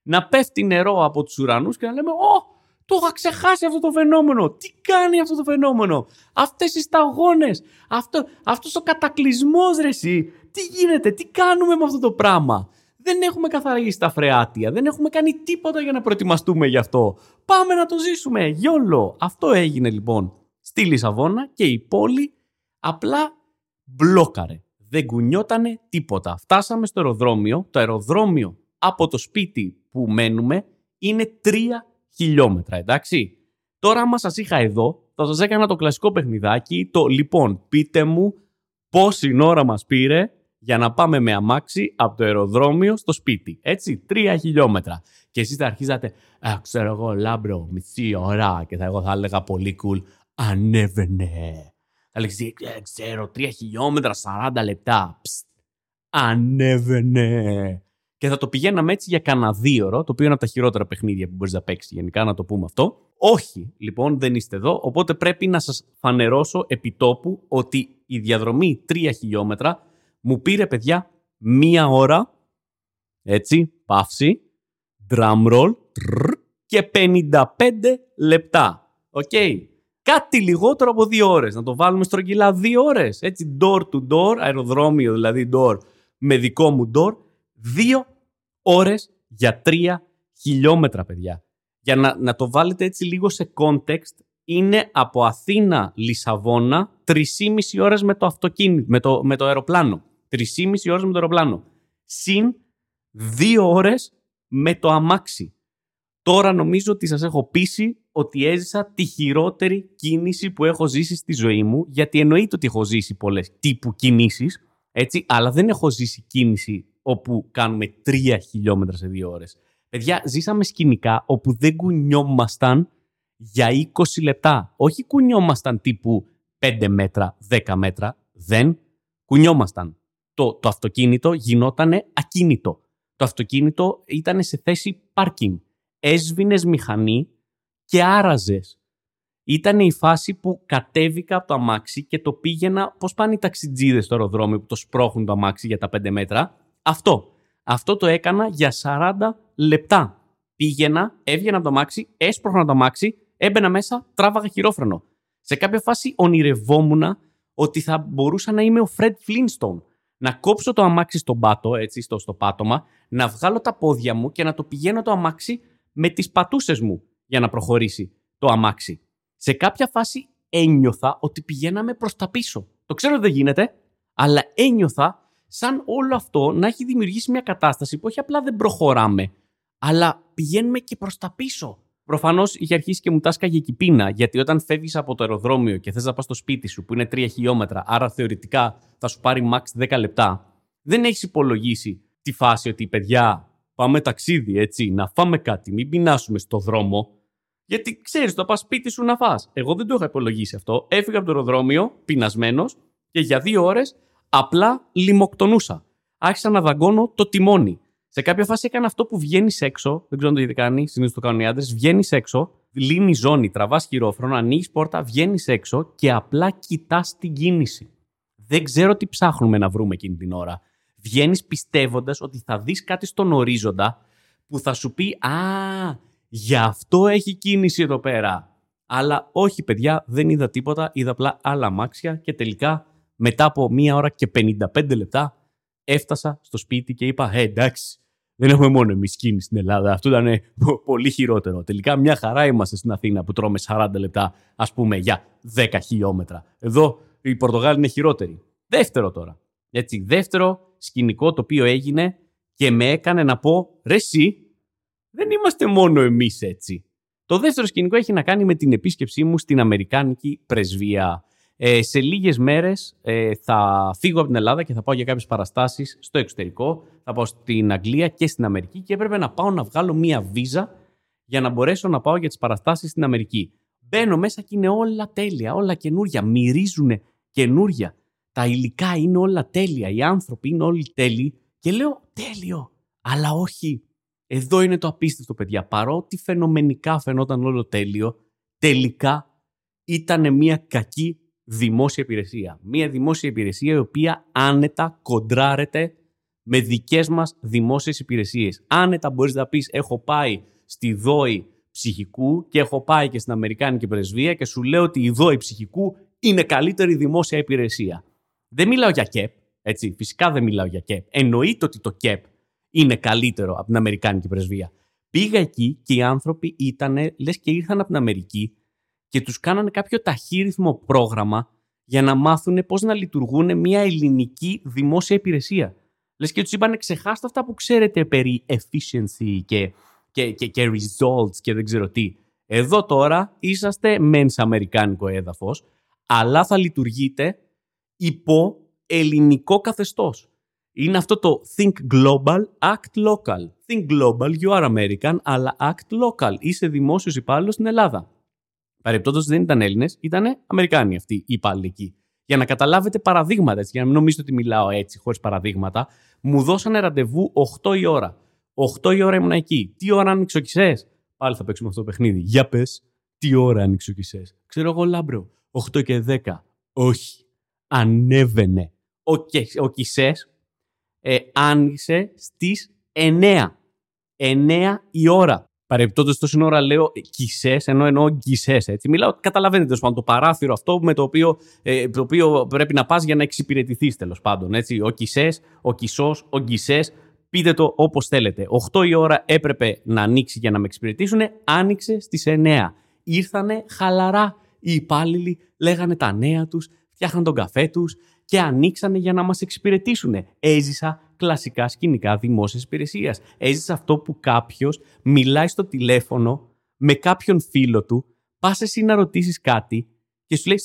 Speaker 1: Να πέφτει νερό από τους ουρανούς και να λέμε «Ω, το είχα ξεχάσει αυτό το φαινόμενο. Τι κάνει αυτό το φαινόμενο; Αυτές οι σταγόνες. Αυτό, αυτός ο κατακλυσμός ρε εσύ. Τι γίνεται. Τι κάνουμε με αυτό το πράγμα; Δεν έχουμε καθαρίσει τα φρεάτια. Δεν έχουμε κάνει τίποτα για να προετοιμαστούμε γι' αυτό. Πάμε να το ζήσουμε. Γιόλο. Αυτό έγινε λοιπόν στη Λισαβόνα και η πόλη απλά μπλόκαρε. Δεν κουνιότανε τίποτα. Φτάσαμε στο αεροδρόμιο. Το αεροδρόμιο από το σπίτι που μένουμε είναι τρία χιλιόμετρα, εντάξει. Τώρα, άμα σας είχα εδώ, θα σας έκανα το κλασικό παιχνιδάκι. Το λοιπόν, πείτε μου πόση ώρα μας πήρε για να πάμε με αμάξι από το αεροδρόμιο στο σπίτι. Έτσι, τρία χιλιόμετρα. Και εσείς θα αρχίζατε, Α, ξέρω εγώ, λάμπρο, μισή ώρα. Και θα, εγώ θα έλεγα πολύ cool, ανέβαινε. Θα λέγεις, «Ε, ξέρω, τρία χιλιόμετρα, 40 λεπτά. Ψτ, ανέβαινε. Και θα το πηγαίναμε έτσι για κανένα δίωρο, το οποίο είναι από τα χειρότερα παιχνίδια που μπορείς να παίξεις γενικά, να το πούμε αυτό. Όχι, λοιπόν, δεν είστε εδώ. Οπότε πρέπει να σας φανερώσω επιτόπου ότι η διαδρομή 3 χιλιόμετρα μου πήρε, παιδιά, μία ώρα. Έτσι, παύση, drum roll και 55 λεπτά. Οκ. Κάτι λιγότερο από δύο ώρες. Να το βάλουμε στρογγυλά δύο ώρες. Έτσι, door to door, αεροδρόμιο δηλαδή door με δικό μου door δύο ώρες για τρία χιλιόμετρα, παιδιά. Για να, να το βάλετε έτσι λίγο σε context, είναι από Αθήνα, Λισαβόνα, 3,5 ώρες με το αυτοκίνητο, με το, με το αεροπλάνο. 3,5 ώρες με το αεροπλάνο. Συν δύο ώρες με το αμάξι. Τώρα νομίζω ότι σας έχω πείσει ότι έζησα τη χειρότερη κίνηση που έχω ζήσει στη ζωή μου, γιατί εννοείται ότι έχω ζήσει πολλές τύπου κινήσεις, έτσι, αλλά δεν έχω ζήσει κίνηση όπου κάνουμε τρία χιλιόμετρα σε δύο ώρες. Παιδιά, ζήσαμε σκηνικά όπου δεν κουνιόμασταν για 20 λεπτά. Όχι κουνιόμασταν τύπου 5 μέτρα, 10 μέτρα. Δεν κουνιόμασταν. Το, το αυτοκίνητο γινόταν ακίνητο. Το αυτοκίνητο ήταν σε θέση πάρκινγκ. Έσβηνες μηχανή και άραζες. Ήταν η φάση που κατέβηκα από το αμάξι και το πήγαινα. Πώς πάνε οι ταξιτζίδες στο αεροδρόμιο που το σπρώχνουν το αμάξι για τα 5 μέτρα. Αυτό. Αυτό το έκανα για 40 λεπτά. Πήγαινα, έβγαινα από το αμάξι, έσπρωχνα το αμάξι, έμπαινα μέσα, τράβαγα χειρόφρενο. Σε κάποια φάση ονειρευόμουν ότι θα μπορούσα να είμαι ο Fred Flintstone. Να κόψω το αμάξι στον πάτο, έτσι, στο, στο πάτωμα, να βγάλω τα πόδια μου και να το πηγαίνω το αμάξι με τις πατούσες μου για να προχωρήσει το αμάξι σε κάποια φάση ένιωθα ότι πηγαίναμε προς τα πίσω. Το ξέρω ότι δεν γίνεται, αλλά ένιωθα σαν όλο αυτό να έχει δημιουργήσει μια κατάσταση που όχι απλά δεν προχωράμε, αλλά πηγαίνουμε και προς τα πίσω. Προφανώς είχε αρχίσει και μου τάσκαγε η πείνα, γιατί όταν φεύγεις από το αεροδρόμιο και θες να πας στο σπίτι σου, που είναι 3 χιλιόμετρα, άρα θεωρητικά θα σου πάρει max 10 λεπτά, δεν έχεις υπολογίσει τη φάση ότι παιδιά, πάμε ταξίδι, έτσι, να φάμε κάτι, μην πεινάσουμε στο δρόμο. Γιατί ξέρεις, το πας σπίτι σου να φας. Εγώ δεν το είχα υπολογίσει αυτό. Έφυγα από το αεροδρόμιο, πεινασμένος, και για δύο ώρες απλά λιμοκτονούσα. Άρχισα να δαγκώνω το τιμόνι. Σε κάποια φάση έκανα αυτό που βγαίνεις έξω. Δεν ξέρω αν το έχετε κάνει, συνήθως το κάνουν οι άντρες. Βγαίνεις έξω, λύνει ζώνη, τραβάς χειρόφρονο, ανοίγεις πόρτα, βγαίνεις έξω και απλά κοιτάς την κίνηση. Δεν ξέρω τι ψάχνουμε να βρούμε εκείνη την ώρα. Βγαίνεις πιστεύοντας ότι θα δεις κάτι στον ορίζοντα που θα σου πει Α, Γι' αυτό έχει κίνηση εδώ πέρα. Αλλά όχι, παιδιά, δεν είδα τίποτα. Είδα απλά άλλα μάξια και τελικά μετά από μία ώρα και 55 λεπτά έφτασα στο σπίτι και είπα: Ε, εντάξει, δεν έχουμε μόνο εμείς κίνηση στην Ελλάδα. Αυτό ήταν πολύ χειρότερο. Τελικά μια χαρά είμαστε στην Αθήνα που τρώμε 40 λεπτά, ας πούμε, για 10 χιλιόμετρα. Εδώ η Πορτογάλη είναι χειρότερη. Δεύτερο τώρα. Έτσι, δεύτερο σκηνικό το οποίο έγινε και με έκανε να πω: Ρε, εσύ, δεν είμαστε μόνο εμείς έτσι. Το δεύτερο σκηνικό έχει να κάνει με την επίσκεψή μου στην Αμερικάνικη πρεσβεία. Ε, σε λίγες μέρες ε, θα φύγω από την Ελλάδα και θα πάω για κάποιες παραστάσεις στο εξωτερικό. Θα πάω στην Αγγλία και στην Αμερική και έπρεπε να πάω να βγάλω μία βίζα για να μπορέσω να πάω για τις παραστάσεις στην Αμερική. Μπαίνω μέσα και είναι όλα τέλεια, όλα καινούρια, μυρίζουν καινούρια. Τα υλικά είναι όλα τέλεια, οι άνθρωποι είναι όλοι τέλειοι και λέω τέλειο, αλλά όχι. Εδώ είναι το απίστευτο παιδιά, παρότι φαινομενικά φαινόταν όλο τέλειο, τελικά ήταν μια κακή δημόσια υπηρεσία. Μια δημόσια υπηρεσία η οποία άνετα κοντράρεται με δικές μας δημόσιες υπηρεσίες. Άνετα μπορείς να πεις έχω πάει στη ΔΟΗ ψυχικού και έχω πάει και στην Αμερικάνικη πρεσβεία και σου λέω ότι η ΔΟΗ ψυχικού είναι καλύτερη δημόσια υπηρεσία. Δεν μιλάω για ΚΕΠ, έτσι, φυσικά δεν μιλάω για ΚΕΠ. Εννοείται ότι το ΚΕΠ είναι καλύτερο από την Αμερικάνικη πρεσβεία. Πήγα εκεί και οι άνθρωποι ήταν, λες και ήρθαν από την Αμερική και τους κάνανε κάποιο ταχύρυθμο πρόγραμμα για να μάθουν πώς να λειτουργούν μια ελληνική δημόσια υπηρεσία. Λες και τους είπανε ξεχάστε αυτά που ξέρετε περί efficiency και, και, και, και results και δεν ξέρω τι. Εδώ τώρα είσαστε μεν σε αμερικάνικο έδαφος, αλλά θα λειτουργείτε υπό ελληνικό καθεστώς. Είναι αυτό το think global, act local. Think global, you are American, αλλά act local. Είσαι δημόσιος υπάλληλος στην Ελλάδα. Παρεπτόντω δεν ήταν Έλληνες, ήταν Αμερικάνοι αυτοί οι υπάλληλοι εκεί. Για να καταλάβετε παραδείγματα, έτσι, για να μην νομίζετε ότι μιλάω έτσι, χωρίς παραδείγματα, μου δώσανε ραντεβού 8 η ώρα. 8 η ώρα ήμουν εκεί. Τι ώρα άνοιξε ο Κισές; Πάλι θα παίξουμε αυτό το παιχνίδι. Για πες, τι ώρα άνοιξε ο Κισές; Ξέρω εγώ λάμπρο. 8 και 10. Όχι. Ανέβαινε. Ο, ο Κισές ε, άνοιξε στις 9. 9 η ώρα. Παρεμπιπτόντως τόση ώρα λέω κισέ, ενώ εννοώ γκισές. Μιλάω, καταλαβαίνετε τέλος πάντων το παράθυρο αυτό με το οποίο, ε, το οποίο πρέπει να πας για να εξυπηρετηθείς τέλος πάντων. Έτσι. Ο κισέ, ο κισό, ο γκισές. Πείτε το όπως θέλετε. 8 η ώρα έπρεπε να ανοίξει για να με εξυπηρετήσουν. Άνοιξε στις 9. Ήρθανε χαλαρά. Οι υπάλληλοι λέγανε τα νέα τους, φτιάχναν τον καφέ τους και ανοίξανε για να μας εξυπηρετήσουν. Έζησα κλασικά σκηνικά δημόσιας υπηρεσίας. Έζησε αυτό που κάποιος μιλάει στο τηλέφωνο με κάποιον φίλο του, πας εσύ να ρωτήσεις κάτι και σου λέει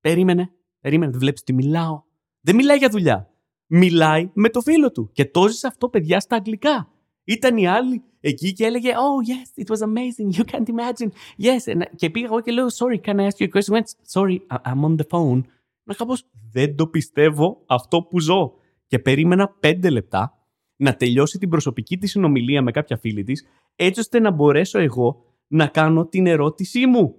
Speaker 1: Περίμενε, περίμενε, δεν βλέπεις τι μιλάω. Δεν μιλάει για δουλειά. Μιλάει με το φίλο του. Και το ζησε αυτό, παιδιά, στα αγγλικά. Ήταν οι άλλοι εκεί και έλεγε Oh, yes, it was amazing. You can't imagine. Yes. Και πήγα εγώ και λέω Sorry, can I ask you a question? Sorry, I'm on the phone. Να κάπως δεν το πιστεύω αυτό που ζω και περίμενα πέντε λεπτά να τελειώσει την προσωπική της συνομιλία με κάποια φίλη της, έτσι ώστε να μπορέσω εγώ να κάνω την ερώτησή μου.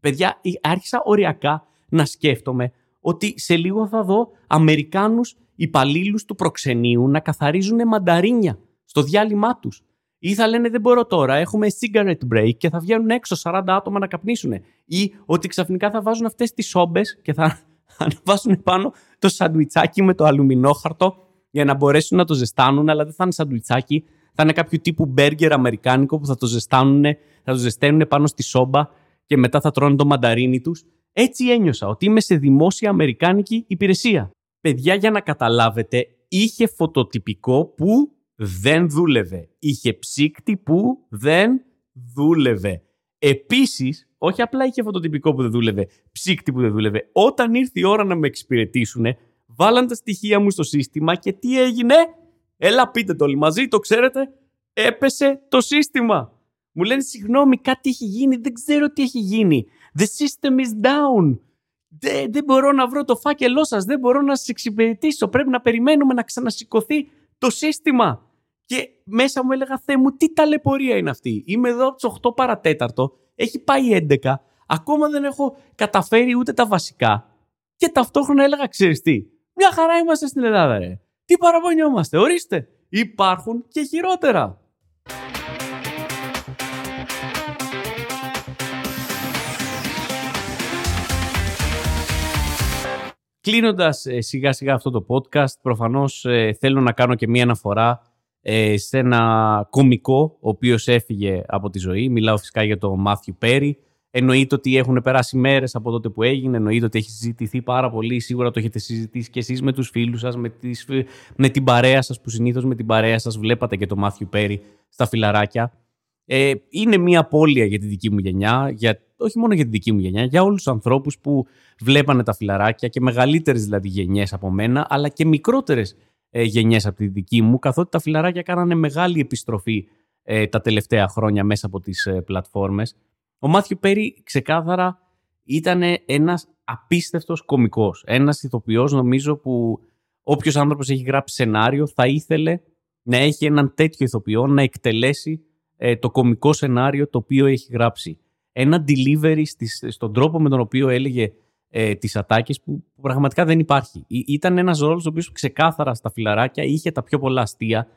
Speaker 1: Παιδιά, άρχισα οριακά να σκέφτομαι ότι σε λίγο θα δω Αμερικάνους υπαλλήλους του προξενείου να καθαρίζουν μανταρίνια στο διάλειμμά τους. Ή θα λένε δεν μπορώ τώρα, έχουμε cigarette break και θα βγαίνουν έξω 40 άτομα να καπνίσουν. Ή ότι ξαφνικά θα βάζουν αυτές τις σόμπες και θα ανεβάσουν πάνω το σαντουιτσάκι με το αλουμινόχαρτο για να μπορέσουν να το ζεστάνουν, αλλά δεν θα είναι σαντουιτσάκι. Θα είναι κάποιο τύπου μπέργκερ αμερικάνικο που θα το ζεστάνουν, θα το ζεσταίνουν πάνω στη σόμπα και μετά θα τρώνε το μανταρίνι τους. Έτσι ένιωσα ότι είμαι σε δημόσια αμερικάνικη υπηρεσία. Παιδιά, για να καταλάβετε, είχε φωτοτυπικό που δεν δούλευε. Είχε ψύκτη που δεν δούλευε. Επίσης, όχι απλά είχε φωτοτυπικό που δεν δούλευε, ψύκτη που δεν δούλευε. Όταν ήρθε η ώρα να με εξυπηρετήσουν, βάλαν τα στοιχεία μου στο σύστημα και τι έγινε; Έλα πείτε το όλοι μαζί, το ξέρετε. Έπεσε το σύστημα. Μου λένε συγγνώμη, κάτι έχει γίνει, δεν ξέρω τι έχει γίνει. The system is down. Δεν, δεν μπορώ να βρω το φάκελό σας, δεν μπορώ να σας εξυπηρετήσω. Πρέπει να περιμένουμε να ξανασηκωθεί το σύστημα. Και μέσα μου έλεγα, Θεέ μου, τι ταλαιπωρία είναι αυτή. Είμαι εδώ από τις 8 παρατέταρτο, έχει πάει 11, ακόμα δεν έχω καταφέρει ούτε τα βασικά. Και ταυτόχρονα έλεγα, ξέρεις τι, μια χαρά είμαστε στην Ελλάδα, ρε. Τι παραπονιόμαστε, ορίστε. Υπάρχουν και χειρότερα. Κλείνοντας ε, σιγά σιγά αυτό το podcast, προφανώς ε, θέλω να κάνω και μία αναφορά ε, σε ένα κομικό ο οποίος έφυγε από τη ζωή. Μιλάω φυσικά για τον Μάθιου Πέρι. Εννοείται ότι έχουν περάσει μέρες από τότε που έγινε, εννοείται ότι έχει συζητηθεί πάρα πολύ. Σίγουρα το έχετε συζητήσει και εσείς με τους φίλους σας, με, τις, με την παρέα σας που συνήθως με την παρέα σας βλέπατε και τον Μάθιου Πέρι στα φιλαράκια. Ε, είναι μια απώλεια για τη δική μου γενιά, για όχι μόνο για τη δική μου γενιά, για όλους τους ανθρώπους που βλέπανε τα φιλαράκια και μεγαλύτερες δηλαδή γενιές από μένα, αλλά και μικρότερες ε, γενιές από τη δική μου, καθότι τα φιλαράκια κάνανε μεγάλη επιστροφή ε, τα τελευταία χρόνια μέσα από τις ε, πλατφόρμες. Ο Μάθιου Πέρι ξεκάθαρα ήταν ένας απίστευτος κωμικός. Ένας ηθοποιός, νομίζω, που όποιος άνθρωπος έχει γράψει σενάριο θα ήθελε να έχει έναν τέτοιο ηθοποιό να εκτελέσει ε, το κωμικό σενάριο το οποίο έχει γράψει. Ένα delivery στις, στον τρόπο με τον οποίο έλεγε ε, τις ατάκες που, πραγματικά δεν υπάρχει. ήταν ένας ρόλος ο οποίος ξεκάθαρα στα φιλαράκια είχε τα πιο πολλά αστεία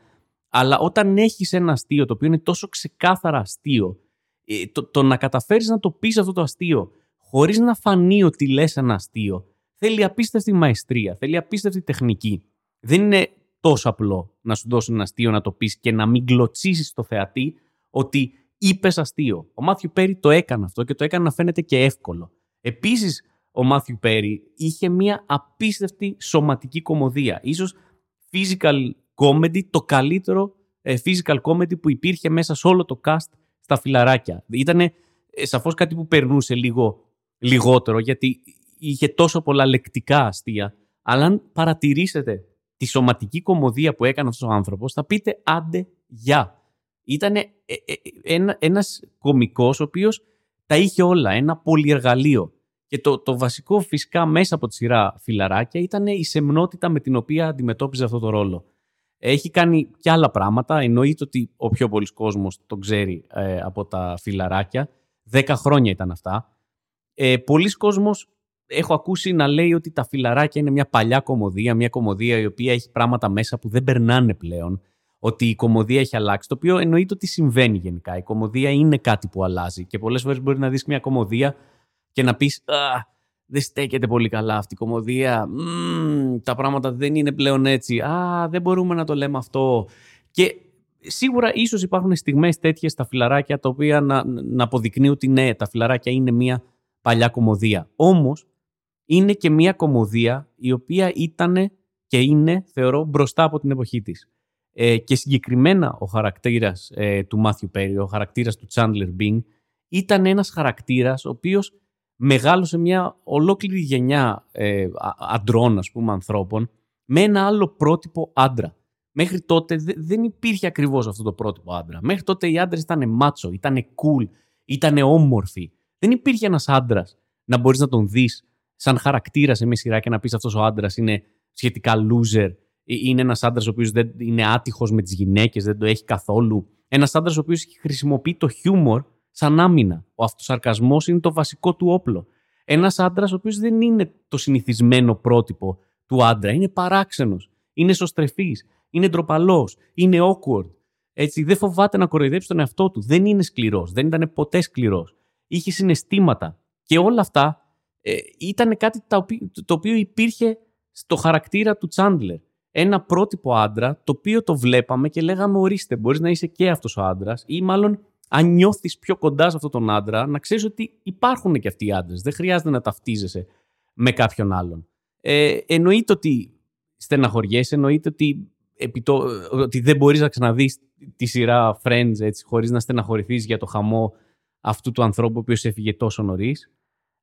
Speaker 1: αλλά όταν έχεις ένα αστείο το οποίο είναι τόσο ξεκάθαρα αστείο ε, το, το να καταφέρεις να το πεις αυτό το αστείο χωρίς να φανεί ότι λες ένα αστείο θέλει απίστευτη μαεστρία, θέλει απίστευτη τεχνική. Δεν είναι τόσο απλό να σου δώσει ένα αστείο να το πεις και να μην κλωτσίσεις το θεατή ότι είπες αστείο. Ο Μάθιου Πέρι το έκανε αυτό και το έκανε να φαίνεται και εύκολο. Επίσης, ο Μάθιου Πέρι είχε μια απίστευτη σωματική κομμωδία. Ίσως physical comedy, το καλύτερο ε, physical comedy που υπήρχε μέσα σε όλο το cast στα φιλαράκια. Ήταν ε, σαφώς κάτι που περνούσε λίγο λιγότερο γιατί είχε τόσο πολλά λεκτικά αστεία. Αλλά αν παρατηρήσετε τη σωματική κομμωδία που έκανε αυτός ο άνθρωπος θα πείτε άντε γεια ήταν ε, ε, ένα, ένας κομικός ο οποίος τα είχε όλα, ένα πολυεργαλείο. Και το, το βασικό φυσικά μέσα από τη σειρά φιλαράκια ήταν η σεμνότητα με την οποία αντιμετώπιζε αυτό το ρόλο. Έχει κάνει και άλλα πράγματα. Εννοείται ότι ο πιο πολλή κόσμος τον ξέρει ε, από τα φιλαράκια. Δέκα χρόνια ήταν αυτά. Ε, πολλοί κόσμος έχω ακούσει να λέει ότι τα φιλαράκια είναι μια παλιά κομμωδία, μια κομμωδία η οποία έχει πράγματα μέσα που δεν περνάνε πλέον ότι η κομμωδία έχει αλλάξει. Το οποίο εννοείται ότι συμβαίνει γενικά. Η κομμωδία είναι κάτι που αλλάζει. Και πολλές φορές μπορεί να δεις μια κομμωδία και να πεις δεν στέκεται πολύ καλά αυτή η κομμωδία. τα πράγματα δεν είναι πλέον έτσι. Α, δεν μπορούμε να το λέμε αυτό. Και σίγουρα ίσως υπάρχουν στιγμές τέτοιες στα φιλαράκια τα οποία να, να αποδεικνύουν ότι ναι, τα φιλαράκια είναι μια παλιά κομμωδία. Όμως είναι και μια κομμωδία η οποία ήταν και είναι, θεωρώ, μπροστά από την εποχή της. Ε, και συγκεκριμένα ο χαρακτήρας ε, του Μάθιου Πέρι, ο χαρακτήρας του Chandler Bing, ήταν ένας χαρακτήρας ο οποίος μεγάλωσε μια ολόκληρη γενιά ε, αντρών, ας πούμε, ανθρώπων, με ένα άλλο πρότυπο άντρα. Μέχρι τότε δεν υπήρχε ακριβώς αυτό το πρότυπο άντρα. Μέχρι τότε οι άντρες ήταν μάτσο, ήταν cool, ήταν όμορφοι. Δεν υπήρχε ένας άντρας να μπορείς να τον δεις σαν χαρακτήρας σε μια σειρά και να πεις αυτός ο άντρας είναι σχετικά loser ε, είναι ένας άντρας ο οποίος δεν είναι άτυχος με τις γυναίκες, δεν το έχει καθόλου. Ένας άντρας ο οποίος χρησιμοποιεί το χιούμορ σαν άμυνα. Ο αυτοσαρκασμός είναι το βασικό του όπλο. Ένας άντρας ο οποίος δεν είναι το συνηθισμένο πρότυπο του άντρα. Είναι παράξενος. Είναι εσωστρεφή. Είναι ντροπαλός. Είναι awkward. Έτσι, δεν φοβάται να κοροϊδέψει τον εαυτό του. Δεν είναι σκληρός. Δεν ήταν ποτέ σκληρός. Είχε συναισθήματα. Και όλα αυτά ε, ήταν κάτι το οποίο, το οποίο υπήρχε στο χαρακτήρα του Τσάντλερ ένα πρότυπο άντρα το οποίο το βλέπαμε και λέγαμε ορίστε μπορείς να είσαι και αυτός ο άντρας ή μάλλον αν νιώθεις πιο κοντά σε αυτόν τον άντρα να ξέρεις ότι υπάρχουν και αυτοί οι άντρες. Δεν χρειάζεται να ταυτίζεσαι με κάποιον άλλον. Ε, εννοείται ότι στεναχωριέσαι, εννοείται ότι, το, ότι δεν μπορείς να ξαναδείς τη σειρά Friends έτσι, χωρίς να στεναχωρηθείς για το χαμό αυτού του ανθρώπου ο οποίος έφυγε τόσο νωρίς.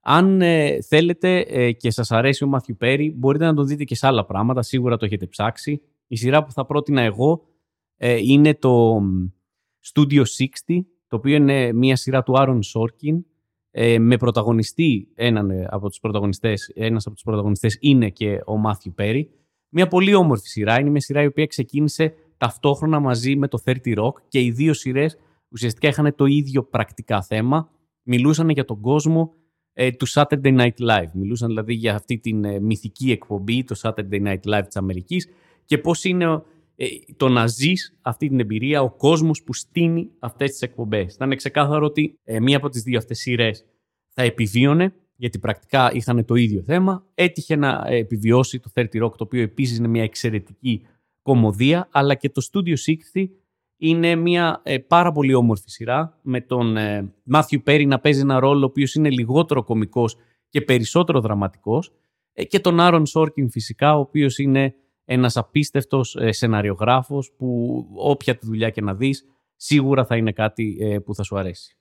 Speaker 1: Αν ε, θέλετε ε, και σας αρέσει ο Μάθιου Πέρι, μπορείτε να το δείτε και σε άλλα πράγματα. Σίγουρα το έχετε ψάξει. Η σειρά που θα πρότεινα εγώ ε, είναι το Studio 60, το οποίο είναι μια σειρά του Άρον Σόρκιν, με πρωταγωνιστή έναν από τους πρωταγωνιστές, ένας από τους πρωταγωνιστές είναι και ο Μάθιου Πέρι. Μια πολύ όμορφη σειρά. Είναι μια σειρά η οποία ξεκίνησε ταυτόχρονα μαζί με το 30 Rock και οι δύο σειρές ουσιαστικά είχαν το ίδιο πρακτικά θέμα. Μιλούσαν για τον κόσμο ε, του Saturday Night Live. Μιλούσαν δηλαδή για αυτή την ε, μυθική εκπομπή, το Saturday Night Live της Αμερικής και πώς είναι ε, το να ζεις αυτή την εμπειρία, ο κόσμος που στείνει αυτές τις εκπομπές. Ήταν ξεκάθαρο ότι ε, μία από τις δύο αυτές σειρές θα επιβίωνε, γιατί πρακτικά είχαν το ίδιο θέμα. Έτυχε να επιβιώσει το 30 Rock, το οποίο επίσης είναι μια εξαιρετική κομμωδία, αλλά και το Studio 60 είναι μια ε, πάρα πολύ όμορφη σειρά με τον ε, Μάθιου Πέρι να παίζει ένα ρόλο ο οποίος είναι λιγότερο κομικός και περισσότερο δραματικός ε, και τον Άρον Σόρκιν φυσικά ο οποίος είναι ένας απίστευτος ε, σεναριογράφος που όποια τη δουλειά και να δεις σίγουρα θα είναι κάτι που θα σου αρέσει.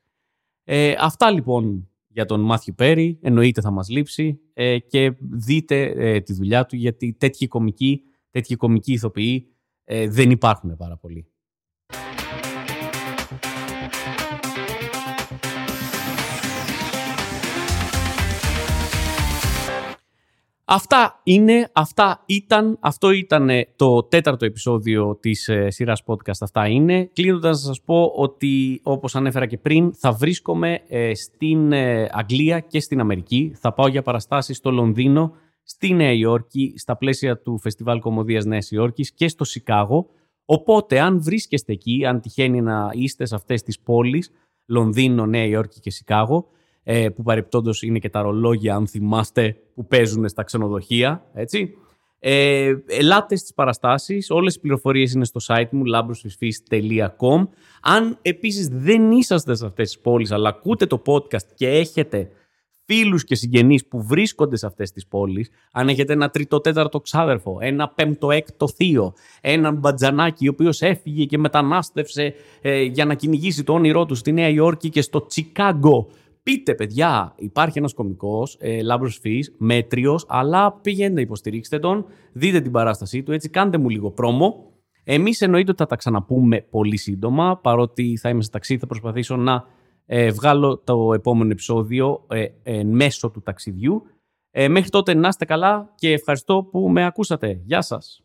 Speaker 1: αυτά λοιπόν για τον Μάθιου Πέρι, εννοείται θα μας λείψει ε, και δείτε ε, τη δουλειά του γιατί τέτοιοι κομικοί, τέτοιοι κομικοί ηθοποιοί ε, δεν υπάρχουν πάρα πολύ. Αυτά είναι, αυτά ήταν, αυτό ήταν το τέταρτο επεισόδιο της ε, σειράς podcast αυτά είναι. Κλείνοντας να σας πω ότι όπως ανέφερα και πριν θα βρίσκομαι ε, στην ε, Αγγλία και στην Αμερική. Θα πάω για παραστάσεις στο Λονδίνο, στη Νέα Υόρκη, στα πλαίσια του Φεστιβάλ Κομμωδίας Νέας Υόρκης και στο Σικάγο. Οπότε αν βρίσκεστε εκεί, αν τυχαίνει να είστε σε αυτές τις πόλεις, Λονδίνο, Νέα Υόρκη και Σικάγο, ε, που παρεπτόντως είναι και τα ρολόγια, αν θυμάστε, που παίζουν στα ξενοδοχεία, έτσι. Ε, ελάτε στις παραστάσεις, όλες οι πληροφορίες είναι στο site μου labrosfisfis.com Αν επίσης δεν είσαστε σε αυτές τις πόλεις αλλά ακούτε το podcast και έχετε φίλους και συγγενείς που βρίσκονται σε αυτές τις πόλεις, αν έχετε ένα τρίτο τέταρτο ξάδερφο, ένα πέμπτο έκτο θείο, έναν μπατζανάκι ο οποίος έφυγε και μετανάστευσε ε, για να κυνηγήσει το όνειρό του στη Νέα Υόρκη και στο Τσικάγκο Πείτε, παιδιά, υπάρχει ένας κωμικός, ε, Λάμπρος Φι, μέτριος, αλλά πηγαίνετε, υποστηρίξτε τον, δείτε την παράστασή του, έτσι κάντε μου λίγο πρόμο. Εμείς εννοείται ότι θα τα ξαναπούμε πολύ σύντομα, παρότι θα είμαι σε ταξίδι, θα προσπαθήσω να ε, βγάλω το επόμενο επεισόδιο ε, μέσω του ταξιδιού. Ε, μέχρι τότε να είστε καλά και ευχαριστώ που με ακούσατε. Γεια σας!